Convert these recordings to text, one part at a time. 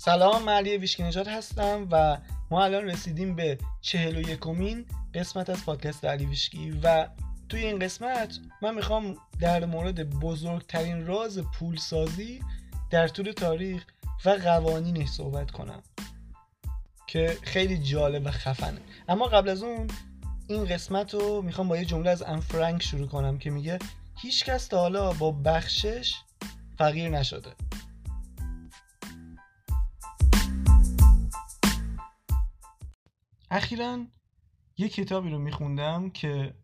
سلام من علی ویشکی نژاد هستم و ما الان رسیدیم به چهل و یکمین قسمت از پادکست علی ویشکی و توی این قسمت من می‌خوام در مورد بزرگترین راز پولسازی در طول تاریخ و قوانینش صحبت کنم که خیلی جالب و خفنه. اما قبل از اون این قسمت رو می‌خوام با یه جمله از ام فرانک شروع کنم که میگه هیچ کس تا حالا با بخشش فقیر نشده. اخیرا یه کتابی رو میخوندم که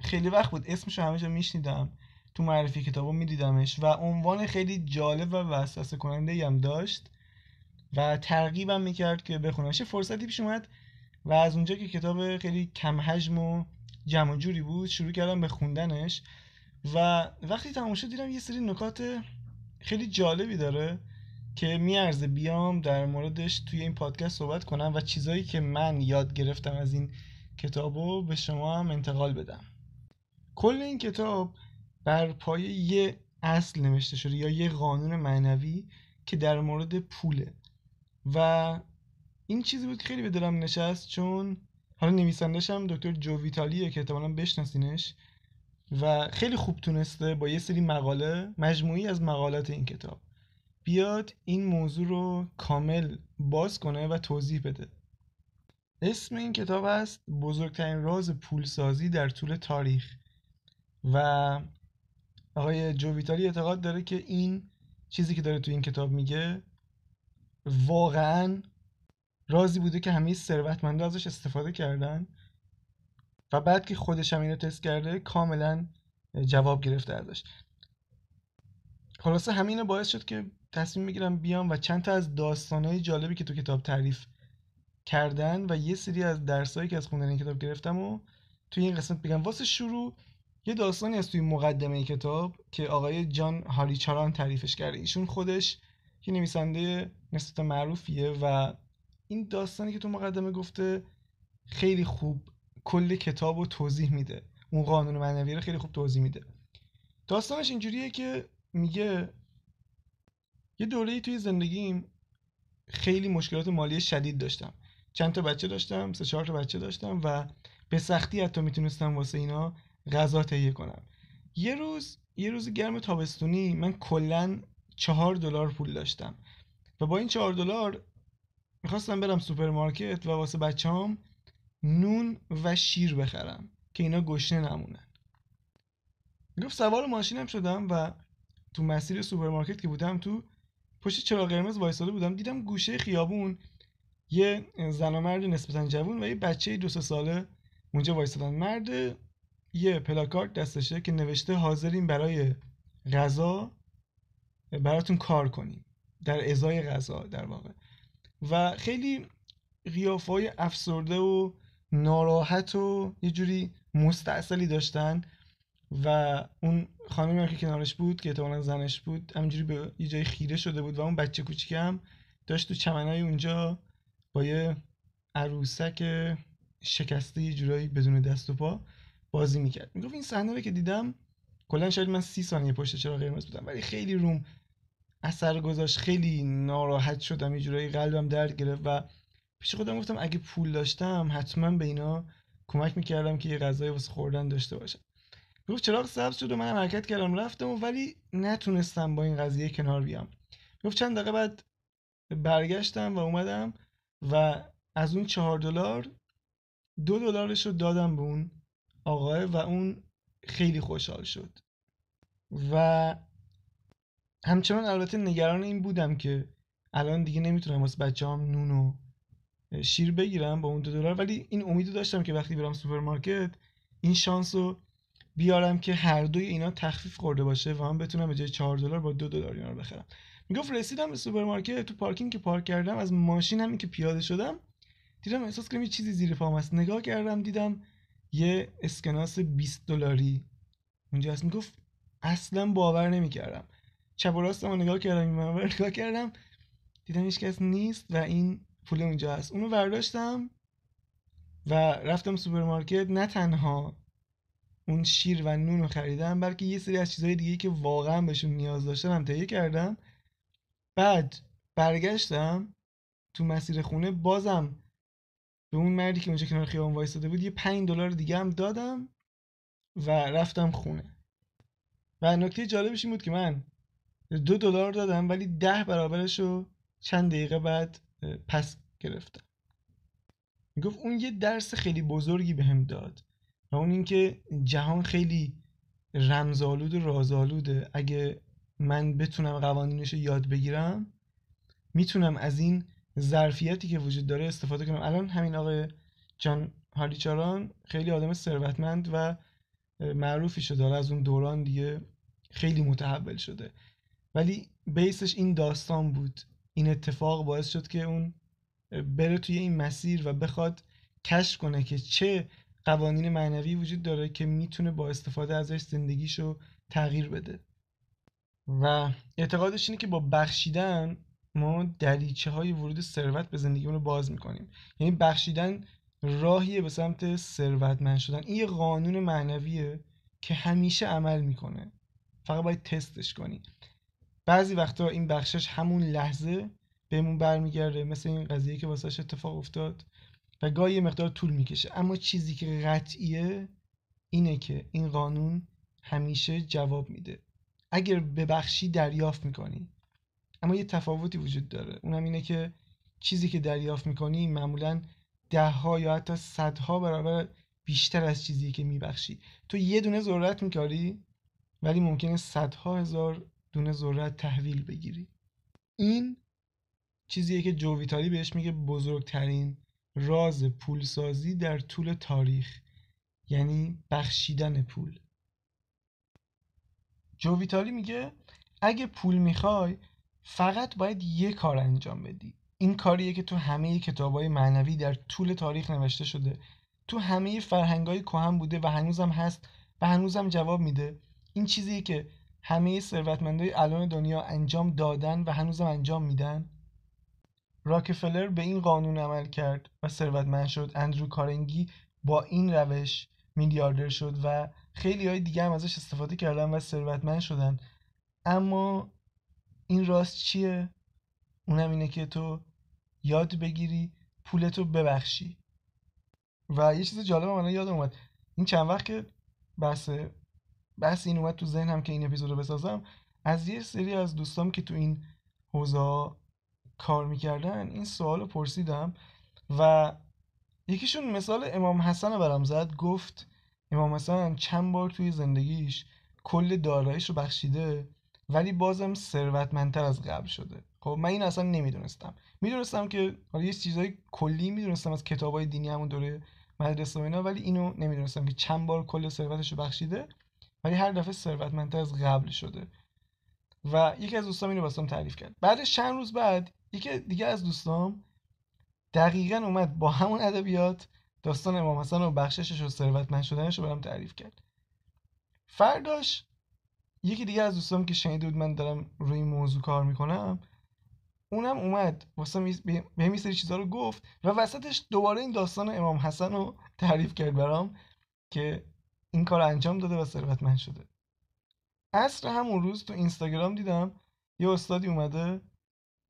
خیلی وقت بود. اسمش رو همه جا میشنیدم. تو معرفی کتابو میدیدمش و عنوان خیلی جالب و وسوسه کننده هم داشت و ترغیبم می‌کرد که بخونمش. فرصتی پیش اومد و از اونجا که کتاب خیلی کم حجم و جمع جوری بود شروع کردم به خوندنش و وقتی تموم شد دیدم یه سری نکات خیلی جالبی داره. که میارزه بیام در موردش توی این پادکست صحبت کنم و چیزایی که من یاد گرفتم از این کتابو به شما هم انتقال بدم. کل این کتاب بر پایه یه اصل نوشته شده یا یه قانون معنوی که در مورد پوله. و این چیزی بود که خیلی به دلم نشست چون حالا نویسندش هم دکتر جو ویتالیه که احتمالا بشناسینش و خیلی خوب تونسته با یه سری مقاله مجموعی از مقالات این کتاب. بیاد این موضوع رو کامل باز کنه و توضیح بده. اسم این کتاب است بزرگترین راز پولسازی در طول تاریخ و آقای جو ویتالی اعتقاد داره که این چیزی که داره تو این کتاب میگه واقعا رازی بوده که همه ثروتمندا ازش استفاده کردن و بعد که خودش هم اینو تست کرده کاملا جواب گرفته ازش. خلاصه همینو باعث شد که تصمیم می‌گیرم بیام و چند تا از داستانهای جالبی که تو کتاب تعریف کردن و یه سری از درسایی که از خوندن این کتاب گرفتم و توی این قسمت بگم. واسه شروع یه داستانی از توی مقدمه کتاب که آقای جان هاریچاران تعریفش کرده. ایشون خودش یه نویسنده نسبتا معروفیه و این داستانی که تو مقدمه گفته خیلی خوب کل کتاب رو توضیح میده. اون قانون معنوی رو خیلی خوب توضیح میده. داستانش اینجوریه که میگه یه دوره توی زندگیم خیلی مشکلات مالی شدید داشتم. چند تا بچه داشتم سه چهار تا بچه داشتم و به سختی حتی می‌تونستم واسه اینا غذا تهیه کنم. یه روز یه روز گرم تابستونی من کلا چهار دلار پول داشتم و با این چهار دلار می‌خواستم برم سوپرمارکت و واسه بچه‌هام نون و شیر بخرم که اینا گشنه نمونن. گفت سوار ماشینم شدم و تو مسیر سوپرمارکت که بودم تو پشت چراغ قرمز وایساده بودم. دیدم گوشه خیابون یه زن و مرد نسبتا جوون و یه بچه دو سه ساله اونجا وایسادن مرد یه پلاکارد دستشه که نوشته حاضرین برای غذا براتون کار کنیم. در ازای غذا در واقع. و خیلی قیافه افسرده و ناراحت و یه جوری مستاصلی داشتن. و اون خانمی که کنارش بود که احتمالا زنش بود همینجوری به یه جای خیره شده بود و اون بچه کوچیکم داشت تو چمنای اونجا با یه عروسک شکسته یه جورایی بدون دست و پا بازی می‌کرد. می‌گفت این صحنه رو که دیدم کلا شاید من سی ثانیه پشت چرا قرمز بودم ولی خیلی روم اثر گذاشت. خیلی ناراحت شدم یه جورایی قلبم درد گرفت و پیش خودم گفتم اگه پول داشتم حتما به اینا کمک می‌کردم که یه غذای واسه خوردن داشته باشم. گفت چراغ سبز شد و من حرکت کردم رفتم ولی نتونستم با این قضیه کنار بیام. گفت چند دقیقه بعد برگشتم و اومدم و از اون چهار دلار دو دلارش رو دادم به اون آقای و اون خیلی خوشحال شد. و همچنان البته نگران این بودم که الان دیگه نمی‌تونم واسه بچه هم نون و شیر بگیرم با اون دو دلار ولی این امیدو داشتم که وقتی برم سوپرمارکت این شانس رو بیارم که هر دوی اینا تخفیف خورده باشه و من بتونم به جای 4 دلار با دو دلار اینا رو بخرم. می‌گفت رسیدم به سوپرمارکت تو پارکینگ که پارک کردم از ماشین همین که پیاده شدم دیدم احساس کردم یه چیزی زیر پام هست. نگاه کردم دیدم یه اسکناس 20 دلاری. اونجا هست. می‌گفت اصلا باور نمی‌کردم. چپ و راستم رو نگاه کردم این نگاه کردم دیدم هیچ کس نیست و این پول اونجا هست. اونو برداشتم و رفتم سوپرمارکت. نه تنها اون شیر و نون رو خریدم بلکه یه سری از چیزهای دیگه که واقعا بهشون نیاز داشتم هم تهیه کردم. بعد برگشتم تو مسیر خونه بازم به اون مردی که اونجا کنار خیابان وایساده بود یه 5 دلار دیگه هم دادم و رفتم خونه. و نکته جالبش این بود که من دو دلار دادم ولی ده برابرش رو چند دقیقه بعد پس گرفتم. می‌گفت اون یه درس خیلی بزرگی بهم به داد. و اون اینکه جهان خیلی رمزآلود و رازآلوده. اگه من بتونم قوانینش رو یاد بگیرم می‌تونم از این ظرفیتی که وجود داره استفاده کنم. الان همین آقای جان هاریچاران خیلی آدم ثروتمند و معروفی شده از اون دوران دیگه خیلی متحول شده. ولی بیسش این داستان بود. این اتفاق باعث شد که اون بره توی این مسیر و بخواد کشف کنه که چه قوانین معنوی وجود داره که می‌تونه با استفاده ازش زندگیشو تغییر بده. و اعتقادش اینه که با بخشیدن ما دریچه های ورود ثروت به زندگیمون رو باز می‌کنیم. یعنی بخشیدن راهیه به سمت ثروتمند شدن. این یه قانون معنویه که همیشه عمل می‌کنه. فقط باید تستش کنی. بعضی وقتا این بخشش همون لحظه بهمون برمیگرده. مثل این قضیه که واسهش اتفاق افتاد. و گاهی مقدار طول می‌کشه. اما چیزی که قطعیه اینه که این قانون همیشه جواب میده. اگر ببخشی دریافت می‌کنی. اما یه تفاوتی وجود داره. اونم اینه که چیزی که دریافت می‌کنی معمولا ده ها یا حتی صدها برابر بیشتر از چیزی که میبخشی. تو یه دونه ذرت میکاری ولی ممکنه صدها هزار دونه ذرت تحویل بگیری. این چیزیه که جوویتالی بهش میگه بزرگترین راز پولسازی در طول تاریخ یعنی بخشیدن پول. جوویتالی میگه اگه پول می‌خوای فقط باید یه کار انجام بدی. این کاریه که تو همه کتابای معنوی در طول تاریخ نوشته شده. تو همه فرهنگای کهن بوده و هنوزم هست و هنوزم جواب میده. این چیزیه که همه ثروتمندای الان دنیا انجام دادن و هنوزم انجام میدن. راکفلر به این قانون عمل کرد و ثروتمند شد. اندرو کارنگی با این روش میلیاردر شد و خیلی های دیگه هم ازش استفاده کردن و ثروتمند شدن. اما این راست چیه؟ اونم اینه که تو یاد بگیری پولتو ببخشی. و یه چیز جالب من یاد اومد. این چند وقت که بحث بحث این اومد تو ذهنم که این اپیزود رو بسازم. از یه سری از دوستام که تو این حوزه کار می‌کردن این سوال پرسیدم و یکیشون مثال امام حسن رو برام زد گفت امام حسن چند بار توی زندگیش کل داراییش رو بخشیده ولی بازم ثروتمندتر از قبل شده. خب من این اصلا نمی‌دونستم. می‌دونستم که حالا یه چیزای کلی می‌دونستم از کتابای دینی همون دوره مدرسه و اینا ولی اینو نمی‌دونستم که چند بار کل ثروتش رو بخشیده ولی هر دفعه ثروتمندتر از قبل شده. و یکی از دوستام اینو واسم تعریف کرد. بعد چند روز بعد یکی دیگه از دوستام دقیقا اومد با همون ادبیات داستان امام حسن و بخششش و ثروتمند شدنش رو برام تعریف کرد. فرداش یکی دیگه از دوستام که شنیده بود من دارم روی این موضوع کار می‌کنم اونم اومد واسه به همین سری چیزا رو گفت و وسطش دوباره این داستان امام حسن رو تعریف کرد برام که این کار انجام داده و ثروتمند شده. عصر همون روز تو اینستاگرام دیدم یه استادی اومده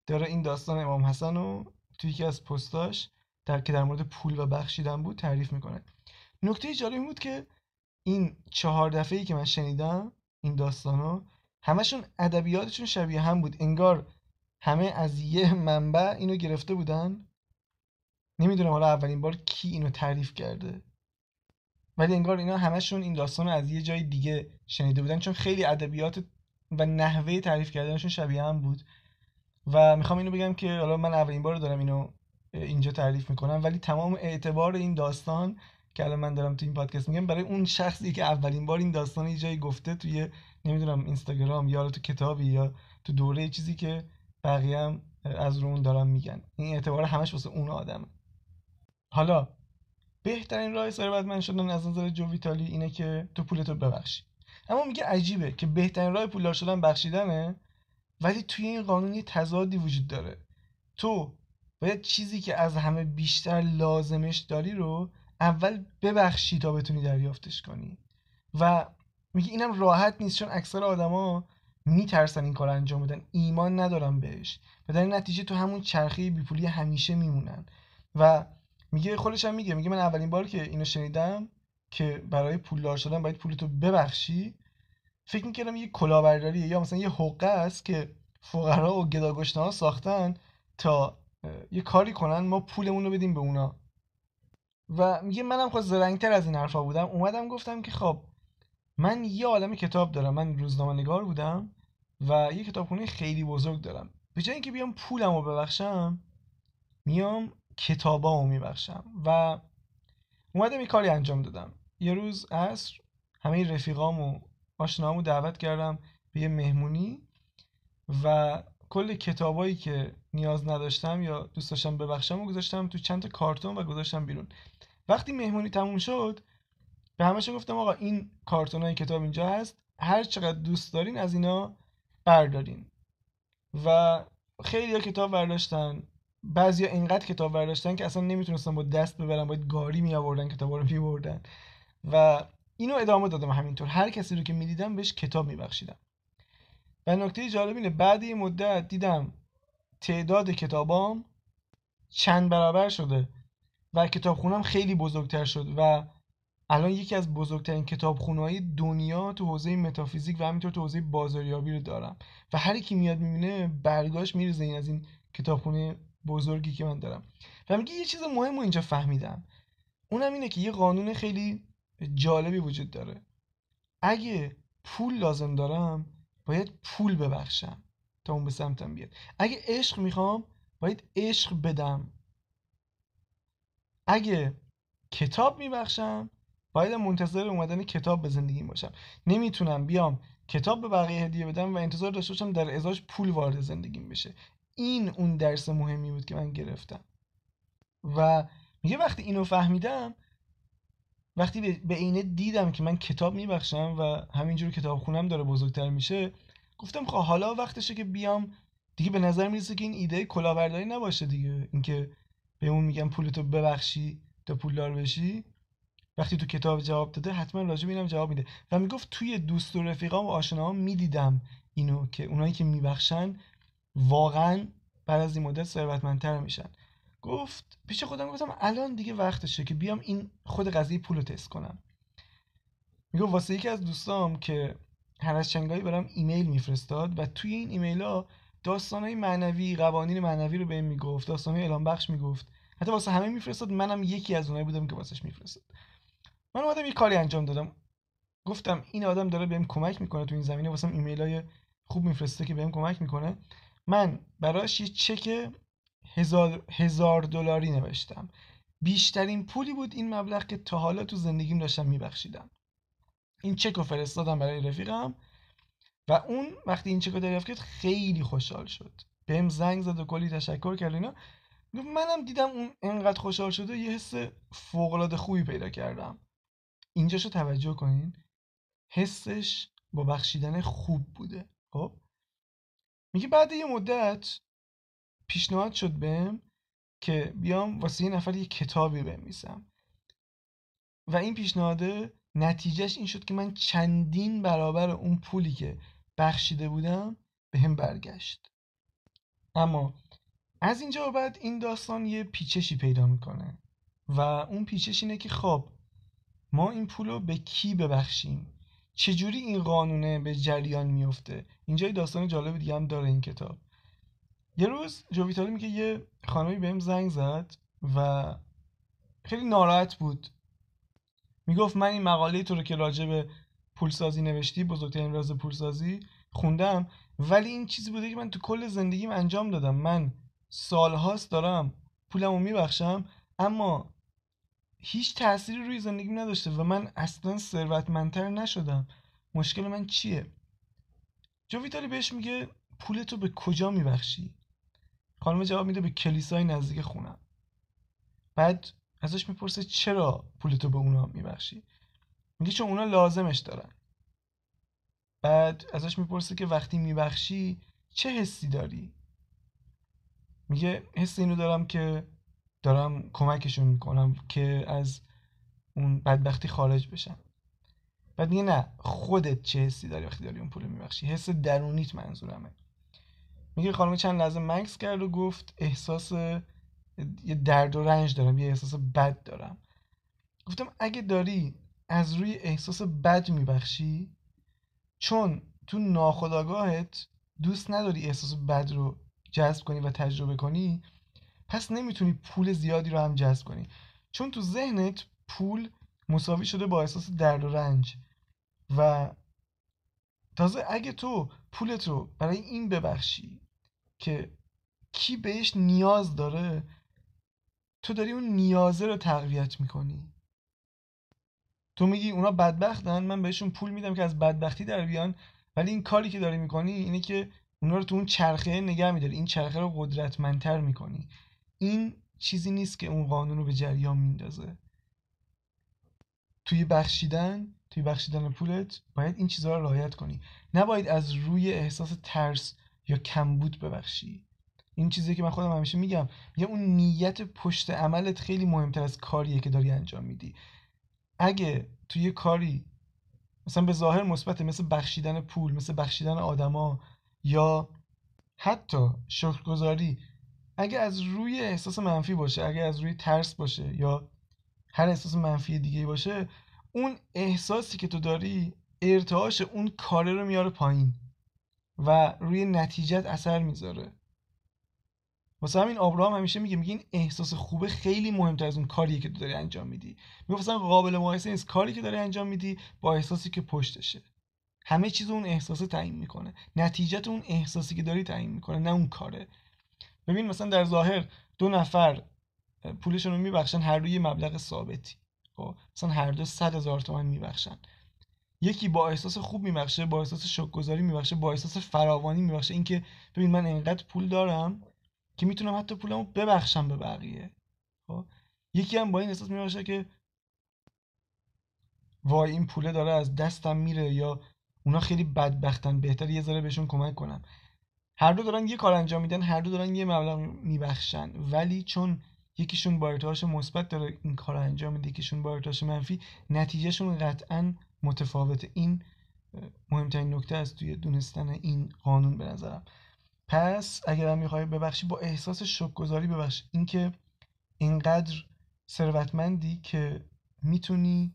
داره این داستان امام حسن رو توی یکی از پستاش در که در مورد پول و بخشیدن بود تعریف می‌کنه. نکته جالب بود که این چهار دفعه ای که من شنیدم این داستان ها همشون ادبیاتشون شبیه هم بود. انگار همه از یه منبع اینو گرفته بودن. نمی‌دونم حالا اولین بار کی اینو تعریف کرده. ولی انگار اینا همشون این داستان از یه جای دیگه شنیده بودن چون خیلی ادبیات و نحوه تعریف کردنشون شبیه هم بود. و می‌خوام اینو بگم که حالا من اولین بار دارم اینو اینجا تعریف می‌کنم ولی تمام اعتبار این داستان که الان من دارم تو این پادکست میگم برای اون شخصی که اولین بار این داستان یه جایی گفته توی نمی‌دونم اینستاگرام یا تو کتابی یا تو دوره چیزی که بقیه هم از رو اون دارم میگن. این اعتبار همش واسه اون آدمه. حالا بهترین راه ثروتمند شدن از نظر جو ویتالی اینه که تو پولتو ببخشی. اما میگه عجیبه که بهترین راه پولدار شدن بخشیدنه ولی توی این قانون یه تضادی وجود داره. تو باید چیزی که از همه بیشتر لازمش داری رو اول ببخشی تا بتونی دریافتش کنی. و میگه اینم راحت نیست چون اکثر آدما میترسن این کار انجام بدن. ایمان ندارن بهش. و در نتیجه تو همون چرخه بیپولی همیشه میمونن. و میگه خودش هم میگه میگه من اولین بار که اینو شنیدم که برای پولدار شدن باید پولتو ببخشی فکر می‌کردم یه کلاهبرداریه یا مثلا یه حقه است که فقرا و گداگشته ساختن تا یه کاری کنن ما پولمون رو بدیم به اونا. و میگه منم خود زرنگتر از این حرفا بودم. اومدم گفتم که خب من یه عالم کتاب دارم. من روزنامه نگار بودم و یه کتابخونه خیلی بزرگ دارم. به جای اینکه بیام پولم رو ببخشم میام کتابامو میبخشم. و اومدم یه کاری انجام دادم. یه روز عصر همه رفیقام و آشنامو دعوت کردم به یه مهمونی و کل کتابایی که نیاز نداشتم یا دوست داشتم ببخشم و گذاشتم تو چند تا کارتون و گذاشتم بیرون. وقتی مهمونی تموم شد به همشون گفتم آقا این کارتون های کتاب اینجا هست هر چقدر دوست دارین از اینا بردارین. و خیلی ها کتاب برداشتن بعضیا اینقدر کتاب برداشتن که اصلا نمی‌تونستن با دست ببرن باید گاری می آوردن کتاب رو می بردن و اینو ادامه دادم همینطور. هر کسی رو که می‌دیدم بهش کتاب میبخشیدم. و نکته جالب اینه بعد یه مدت دیدم تعداد کتابام چند برابر شده و کتابخونم خیلی بزرگتر شد و الان یکی از بزرگترین کتابخونه‌های دنیا تو حوزه متافیزیک و همینطور تو حوزه بازاریابی رو دارم. و هر کی میاد می‌بینه برگاش میریزه این از این کتابخونه بزرگی که من دارم. و میگه یه چیز مهم رو اینجا فهمیدم. اونم اینه که یه قانون خیلی جالبی وجود داره. اگه پول لازم دارم باید پول ببخشم تا اون به سمتم بیاد. اگه عشق می‌خوام باید عشق بدم. اگه کتاب میبخشم باید منتظر اومدن کتاب به زندگیم باشم. نمی‌تونم بیام کتاب به بقیه هدیه بدم و انتظار داشته باشم در ازاش پول وارد زندگیم بشه. این اون درس مهمی بود که من گرفتم. و میگه وقتی اینو فهمیدم وقتی به عینه دیدم که من کتاب میبخشم و همینجور کتاب خونم داره بزرگتر میشه گفتم خب حالا وقتشه که بیام. دیگه به نظر می‌رسه که این ایده کلاهبرداری نباشه دیگه. اینکه به اون میگم پولتو ببخشی تا پولدار بشی. وقتی تو کتاب جواب داده حتما راجع اینم جواب میده. و می‌گفت توی دوست و رفیقام و آشناهام می‌دیدم اینو که اونایی که میبخشن واقعا بعد از این مدت ثروتمندتر میشن. گفت پیش خودم گفتم الان دیگه وقتشه که بیام این خود قضیه پول تست کنم. می‌گفت واسه یکی از دوستام که هر از چنگایی برام ایمیل میفرستاد و توی این ایمیل ها داستانهای معنوی قوانین معنوی رو بهم می‌گفت داستانهای اعلام بخش می‌گفت. حتی واسه همه میفرستاد منم یکی از اونایی بودم که واسش میفرستاد. من اومدم یه کاری انجام دادم. گفتم این آدم داره بهم کمک می‌کنه تو این زمینه واسم ایمیل های خوب میفرسته که بهم کمک می‌کنه. من براش یه چک هزار, هزار دلاری نوشتم. بیشترین پولی بود این مبلغ که تا حالا تو زندگیم داشتم میبخشیدم. این چک رو فرستادم برای رفیقم و اون وقتی این چک رو دریافت کرد خیلی خوشحال شد. بهم زنگ زد و کلی تشکر کرد اینا. منم دیدم اون انقدر خوشحال شده یه حس فوقالعاده خوبی پیدا کردم. اینجاشو توجه کنین حسش با بخشیدن خوب بوده خب؟ میگه بعد یه مدت پیشنهاد شد بهم که بیام واسه یه نفر یه کتابی بنویسم. و این پیشنهاده نتیجهش این شد که من چندین برابر اون پولی که بخشیده بودم به هم برگشت. اما از اینجا بعد این داستان یه پیچشی پیدا می‌کنه و اون پیچش اینه که خب ما این پول رو به کی ببخشیم؟ چجوری این قانونه به جریان میفته اینجا داستان جالب دیگه هم داره این کتاب. یه روز جوویتالی میگه یه خانمی بهم زنگ زد و خیلی ناراحت بود. می‌گفت من این مقاله تو رو که راجع به پولسازی نوشتی بزرگترین راز پولسازی خوندم. ولی این چیزی بوده که من تو کل زندگیم انجام دادم. من سالهاست دارم پولمو میبخشم اما هیچ تأثیری روی زندگیم نداشته و من اصلا ثروتمندتر نشدم. مشکل من چیه؟ جو ویتالی بهش میگه پولتو به کجا میبخشی؟ خانم جواب میده به کلیسای نزدیک خونم. بعد ازش می‌پرسه چرا پولتو به اونا میبخشی؟ میگه چون اونا لازمش دارن. بعد ازش می‌پرسه که وقتی میبخشی چه حسی داری؟ میگه حس اینو دارم که دارم کمکشون می‌کنم که از اون بدبختی خارج بشن بعد میگه نه خودت چه حسی داری وقتی داری اون پول میبخشی؟ حس درونیت منظورمه. میگه خانم چند لحظه مکس کرد و گفت احساس یه درد و رنج دارم یه احساس بد دارم. گفتم اگه داری از روی احساس بد میبخشی چون تو ناخداگاهت دوست نداری احساس بد رو جذب کنی و تجربه کنی پس نمی‌تونی پول زیادی رو هم جذب کنی. چون تو ذهنت پول مساوی شده با احساس درد و رنج. و تازه اگه تو پولت رو برای این ببخشی که کی بهش نیاز داره تو داری اون نیازه رو تقویت می‌کنی. تو میگی اونا بدبختن من بهشون پول میدم که از بدبختی در بیان ولی این کاری که داری می‌کنی اینه که اونا رو تو اون چرخه نگه میداری این چرخه رو قدرتمندتر می‌کنی. این چیزی نیست که اون قانون رو به جریان میندازه. توی بخشیدن توی بخشیدن پولت باید این چیزها رو رعایت کنی. نباید از روی احساس ترس یا کمبود ببخشی. این چیزی که من خودم همیشه میگم یه اون نیت پشت عملت خیلی مهمتر از کاریه که داری انجام میدی. اگه توی یه کاری مثلا به ظاهر مثبت مثل بخشیدن پول مثل بخشیدن آدما یا حتی شکرگزاری اگه از روی احساس منفی باشه اگه از روی ترس باشه یا هر احساس منفی دیگه باشه اون احساسی که تو داری ارتعاش اون کاره رو میاره پایین. و روی نتیجت اثر می‌ذاره. واسه همین آبراهام همیشه میگه میگه این احساس خوبه خیلی مهمتر از اون کاریه که تو داری انجام میدی. میگه قابل مقایسه نیست کاری که داری انجام میدی با احساسی که پشتشه. همه چیز اون احساس تعیین می‌کنه. نتیجت اون احساسی که داری تعیین می‌کنه نه اون کاره. ببین مثلا در ظاهر دو نفر پولشون رو میبخشن هر روی مبلغ ثابتی. خب مثلا هر دو صد هزار تومن میبخشن. یکی با احساس خوب میبخشه با احساس شکرگزاری میبخشه با احساس فراوانی میبخشه. اینکه ببین من انقدر پول دارم که می‌تونم حتی پولمو ببخشم به بقیه. خب؟ یکی هم با این احساس میبخشه که وای این پوله داره از دستم میره یا اونا خیلی بدبختن بهتر یه ذره بهشون کمک کنم. هر دو دارن یه کار انجام میدن هر دو دارن یه مبلغ میبخشن. ولی چون یکیشون با ارتعاش مثبت داره این کار انجام میده یکیشون با ارتعاش منفی نتیجهشون قطعا متفاوته این مهمترین نکته است توی دونستن این قانون به نظرم. پس اگر هم می‌خوای ببخشی با احساس شکرگزاری ببخش. اینکه اینقدر ثروتمندی که می‌تونی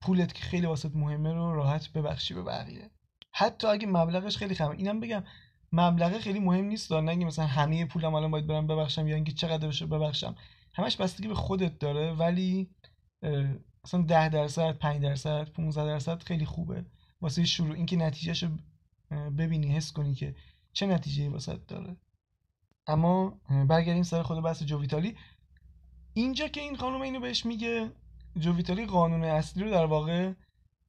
پولت که خیلی واسط مهمه رو راحت ببخشی به بقیه. حتی اگه مبلغش خیلی کمه اینم بگم مبلغ خیلی مهم نیست. نه مثلا همه پولم الان باید برم ببخشم یا اینکه چقدر بشه ببخشم. همش بستگی به خودت داره. ولی مثلا 10 درصد 5 درصد 15 درصد خیلی خوبه. واسه شروع اینکه نتیجهشو ببینی حس کنی که چه نتیجه واسه داره. اما برگردیم سر خود بحث جوویتالی اینجا که این خانم اینو بهش میگه جوویتالی قانون اصلی رو در واقع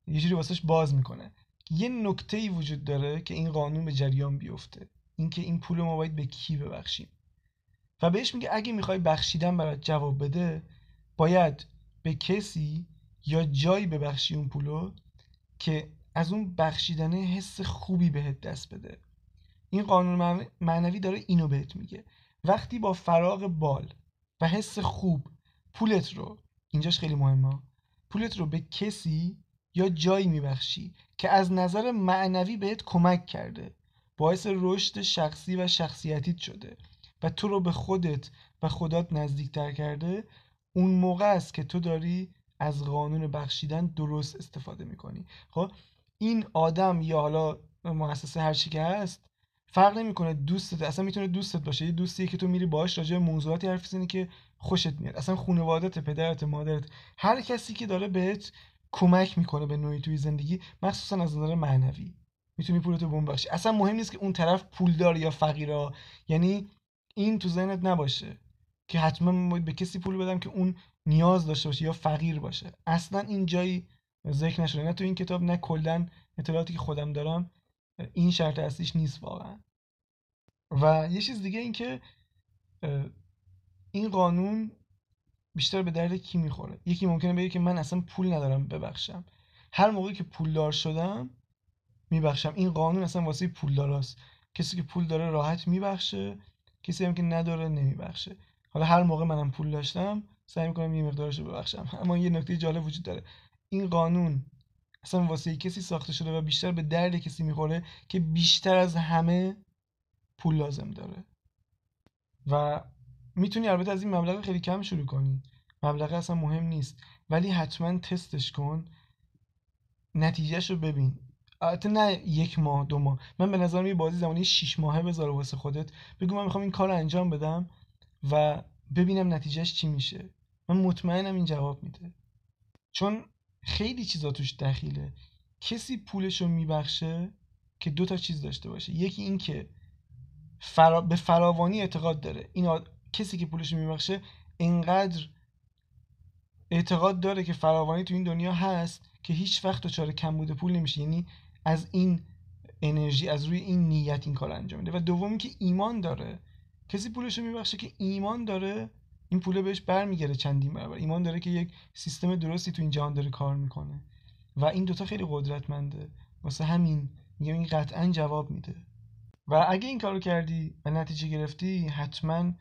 یه جوری واسش باز می‌کنه. یه نکته ای وجود داره که این قانون به جریان بیفته. اینکه این پول ما باید به کی ببخشیم. و بهش میگه اگه می‌خوای بخشیدن برات جواب بده باید به کسی یا جایی ببخشی اون پولو که از اون بخشیدنه حس خوبی بهت دست بده. این قانون معنوی داره اینو بهت میگه. وقتی با فراغ بال و حس خوب پولت رو اینجاش خیلی مهمه. پولت رو به کسی یا جایی میبخشی که از نظر معنوی بهت کمک کرده. باعث رشد شخصی و شخصیتیت شده و تو رو به خودت و خدات نزدیکتر کرده اون موقع است که تو داری از قانون بخشیدن درست استفاده می‌کنی. خب این آدم یا حالا مؤسسه هر چی که هست فرق نمی‌کنه دوستت اصلا می‌تونه دوستت باشه. یه دوستی که تو میری باهاش راجع به موضوعاتی حرف بزنی که خوشت میاد. اصلا خانوادت پدرت مادرت هر کسی که داره بهت کمک می‌کنه به نوعی توی زندگی مخصوصا از نظر معنوی. می‌تونی پولتو بون بخشی. اصلا مهم نیست که اون طرف پولدار یا فقیرا. یعنی این تو ذهنت نباشه. که حتما به کسی پول بدم که اون نیاز داشته باشه یا فقیر باشه. اصلا این جایی ذکر نشده. نه تو این کتاب نه کلا اطلاعاتی که خودم دارم این شرط اصلیش نیست واقعا. و یه چیز دیگه این که این قانون بیشتر به درد کی می‌خوره؟ یکی ممکنه بگه که من اصلا پول ندارم ببخشم. هر موقعی که پولدار شدم میبخشم. این قانون اصلا واسه پولداراست. کسی که پول داره راحت میبخشه کسی هم که نداره نمیبخشه. حالا هر موقع منم پول داشتم سعی می‌کنم یه مقدارش رو ببخشم. اما یه نکته جالب وجود داره. این قانون اصلا واسه کسی ساخته شده و بیشتر به درد کسی می‌خوره که بیشتر از همه پول لازم داره. و می‌تونی البته از این مبلغ خیلی کم شروع کنی. مبلغ اصلا مهم نیست. ولی حتما تستش کن. نتیجهش رو ببین. البته نه یک ماه دو ماه. من به نظرم یه بازی زمانی شیش ماهه بذار واسه خودت. بگو من می‌خوام این کار رو انجام بدم. و ببینم نتیجهش چی میشه. من مطمئنم این جواب میده. چون خیلی چیزا توش دخیله. کسی پولش رو میبخشه که دو تا چیز داشته باشه. یکی این که فرا... به فراوانی اعتقاد داره. این کسی که پولش رو میبخشه انقدر اعتقاد داره که فراوانی تو این دنیا هست که هیچ وقت دچار کمبود پول نمیشه. یعنی از این انرژی از روی این نیت این کار انجام میده. و دومی که ایمان داره. کسی پولش رو میبخشه که ایمان داره این پول بهش برمیگرده چندین برابر. ایمان داره که یک سیستم درستی تو این جهان داره کار می‌کنه. و این دوتا خیلی قدرتمنده. واسه همین میگم این قطعا جواب میده. و اگه این کارو کردی و نتیجه گرفتی حتما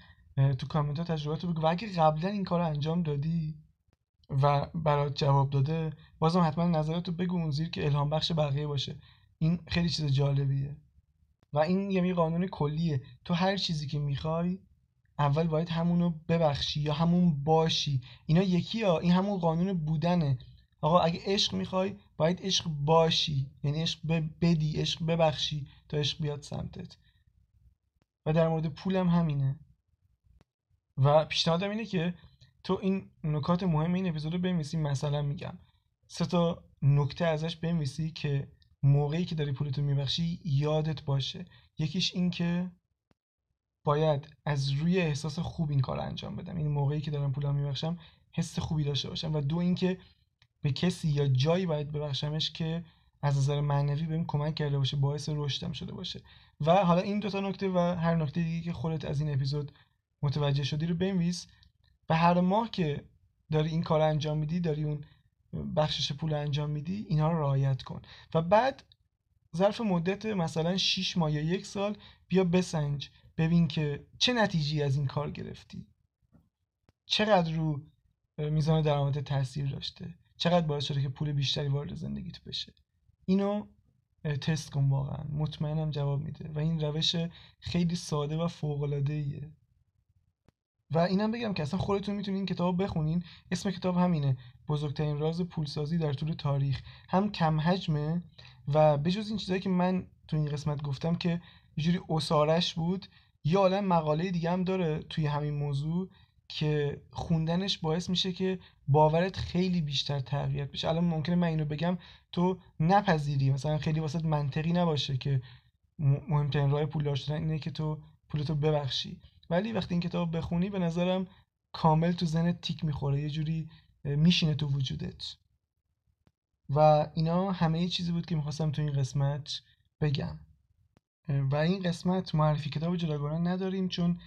تو کامنت ها تجربه بگو. و اگه قبلا این کار انجام دادی و برات جواب داده بازم حتما نظرتو بگو اون زیر که الهام بخش بقیه باشه. این خیلی چیز جالبیه. و این یعنی قانون کلیه. تو هر چیزی که می‌خوای اول باید همونو ببخشی یا همون باشی. اینا یکی ها این همون قانون بودنه. آقا اگه عشق می‌خوای باید عشق باشی. یعنی عشق بدی عشق ببخشی تا عشق بیاد سمتت. و در مورد پولم همینه. و پیشنهادم اینه که تو این نکات مهم این اپیزود رو بنویسی. مثلا میگم. سه تا نکته ازش بنویسی که موقعی که داری پولتو میبخشی یادت باشه. یکیش این که باید از روی احساس خوب این کار رو انجام بدم. این موقعی که دارم پولم میبخشم حس خوبی داشته باشم. و دو اینکه به کسی یا جایی باید ببخشمش که از نظر معنوی بهم کمک کرده باشه باعث رشدم شده باشه. و حالا این دو تا نکته و هر نکته دیگه که خودت از این اپیزود متوجه شدی رو بنویس. و هر ماه که داری این کار انجام میدی داری اون بخشش پول انجام میدی اینها رو رعایت کن. و بعد ظرف مدت مثلا 6 ماه یا یک سال بیا بسنج ببین که چه نتیجی از این کار گرفتی. چقدر رو میزان درآمد تاثیر داشته؟ چقدر باعث شده که پول بیشتری وارد زندگیت بشه؟ اینو تست کن واقعا. مطمئنم جواب میده. و این روش خیلی ساده و فوق العاده ایه و اینم بگم که اصلا خودتون می‌تونین کتاب بخونین. اسم کتاب همینه. بزرگترین راز پولسازی در طول تاریخ. هم کم حجمه و بجز این چیزایی که من تو این قسمت گفتم که یه جوری اسارش بود یه عالم مقاله دیگه هم داره توی همین موضوع که خوندنش باعث میشه که باورت خیلی بیشتر تقویت بشه. الان ممکنه من اینو بگم تو نپذیری. مثلا خیلی واسه منطقی نباشه که مهمترین راه پولدار شدن اینه که تو پولتو ببخشی. ولی وقتی این کتاب بخونی به نظرم کامل تو زنت تیک می‌خوره یه جوری میشینه تو وجودت. و اینا همه چیزی بود که می‌خواستم تو این قسمت بگم. و این قسمت معرفی کتاب جداگانه نداریم چون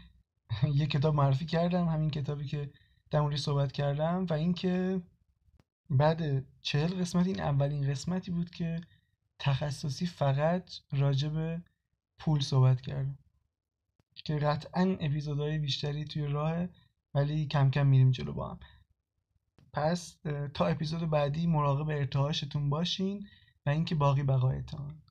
یه کتاب معرفی کردم همین کتابی که در صحبت کردم و اینکه بعد چهل قسمت این اولین قسمتی بود که تخصصی فقط راجب پول صحبت کردم. که قطعا اپیزودهای بیشتری توی راه ولی کم کم میریم جلو با هم. پس تا اپیزود بعدی مراقب ارتعاشتون باشین و اینکه باقی بقایتان.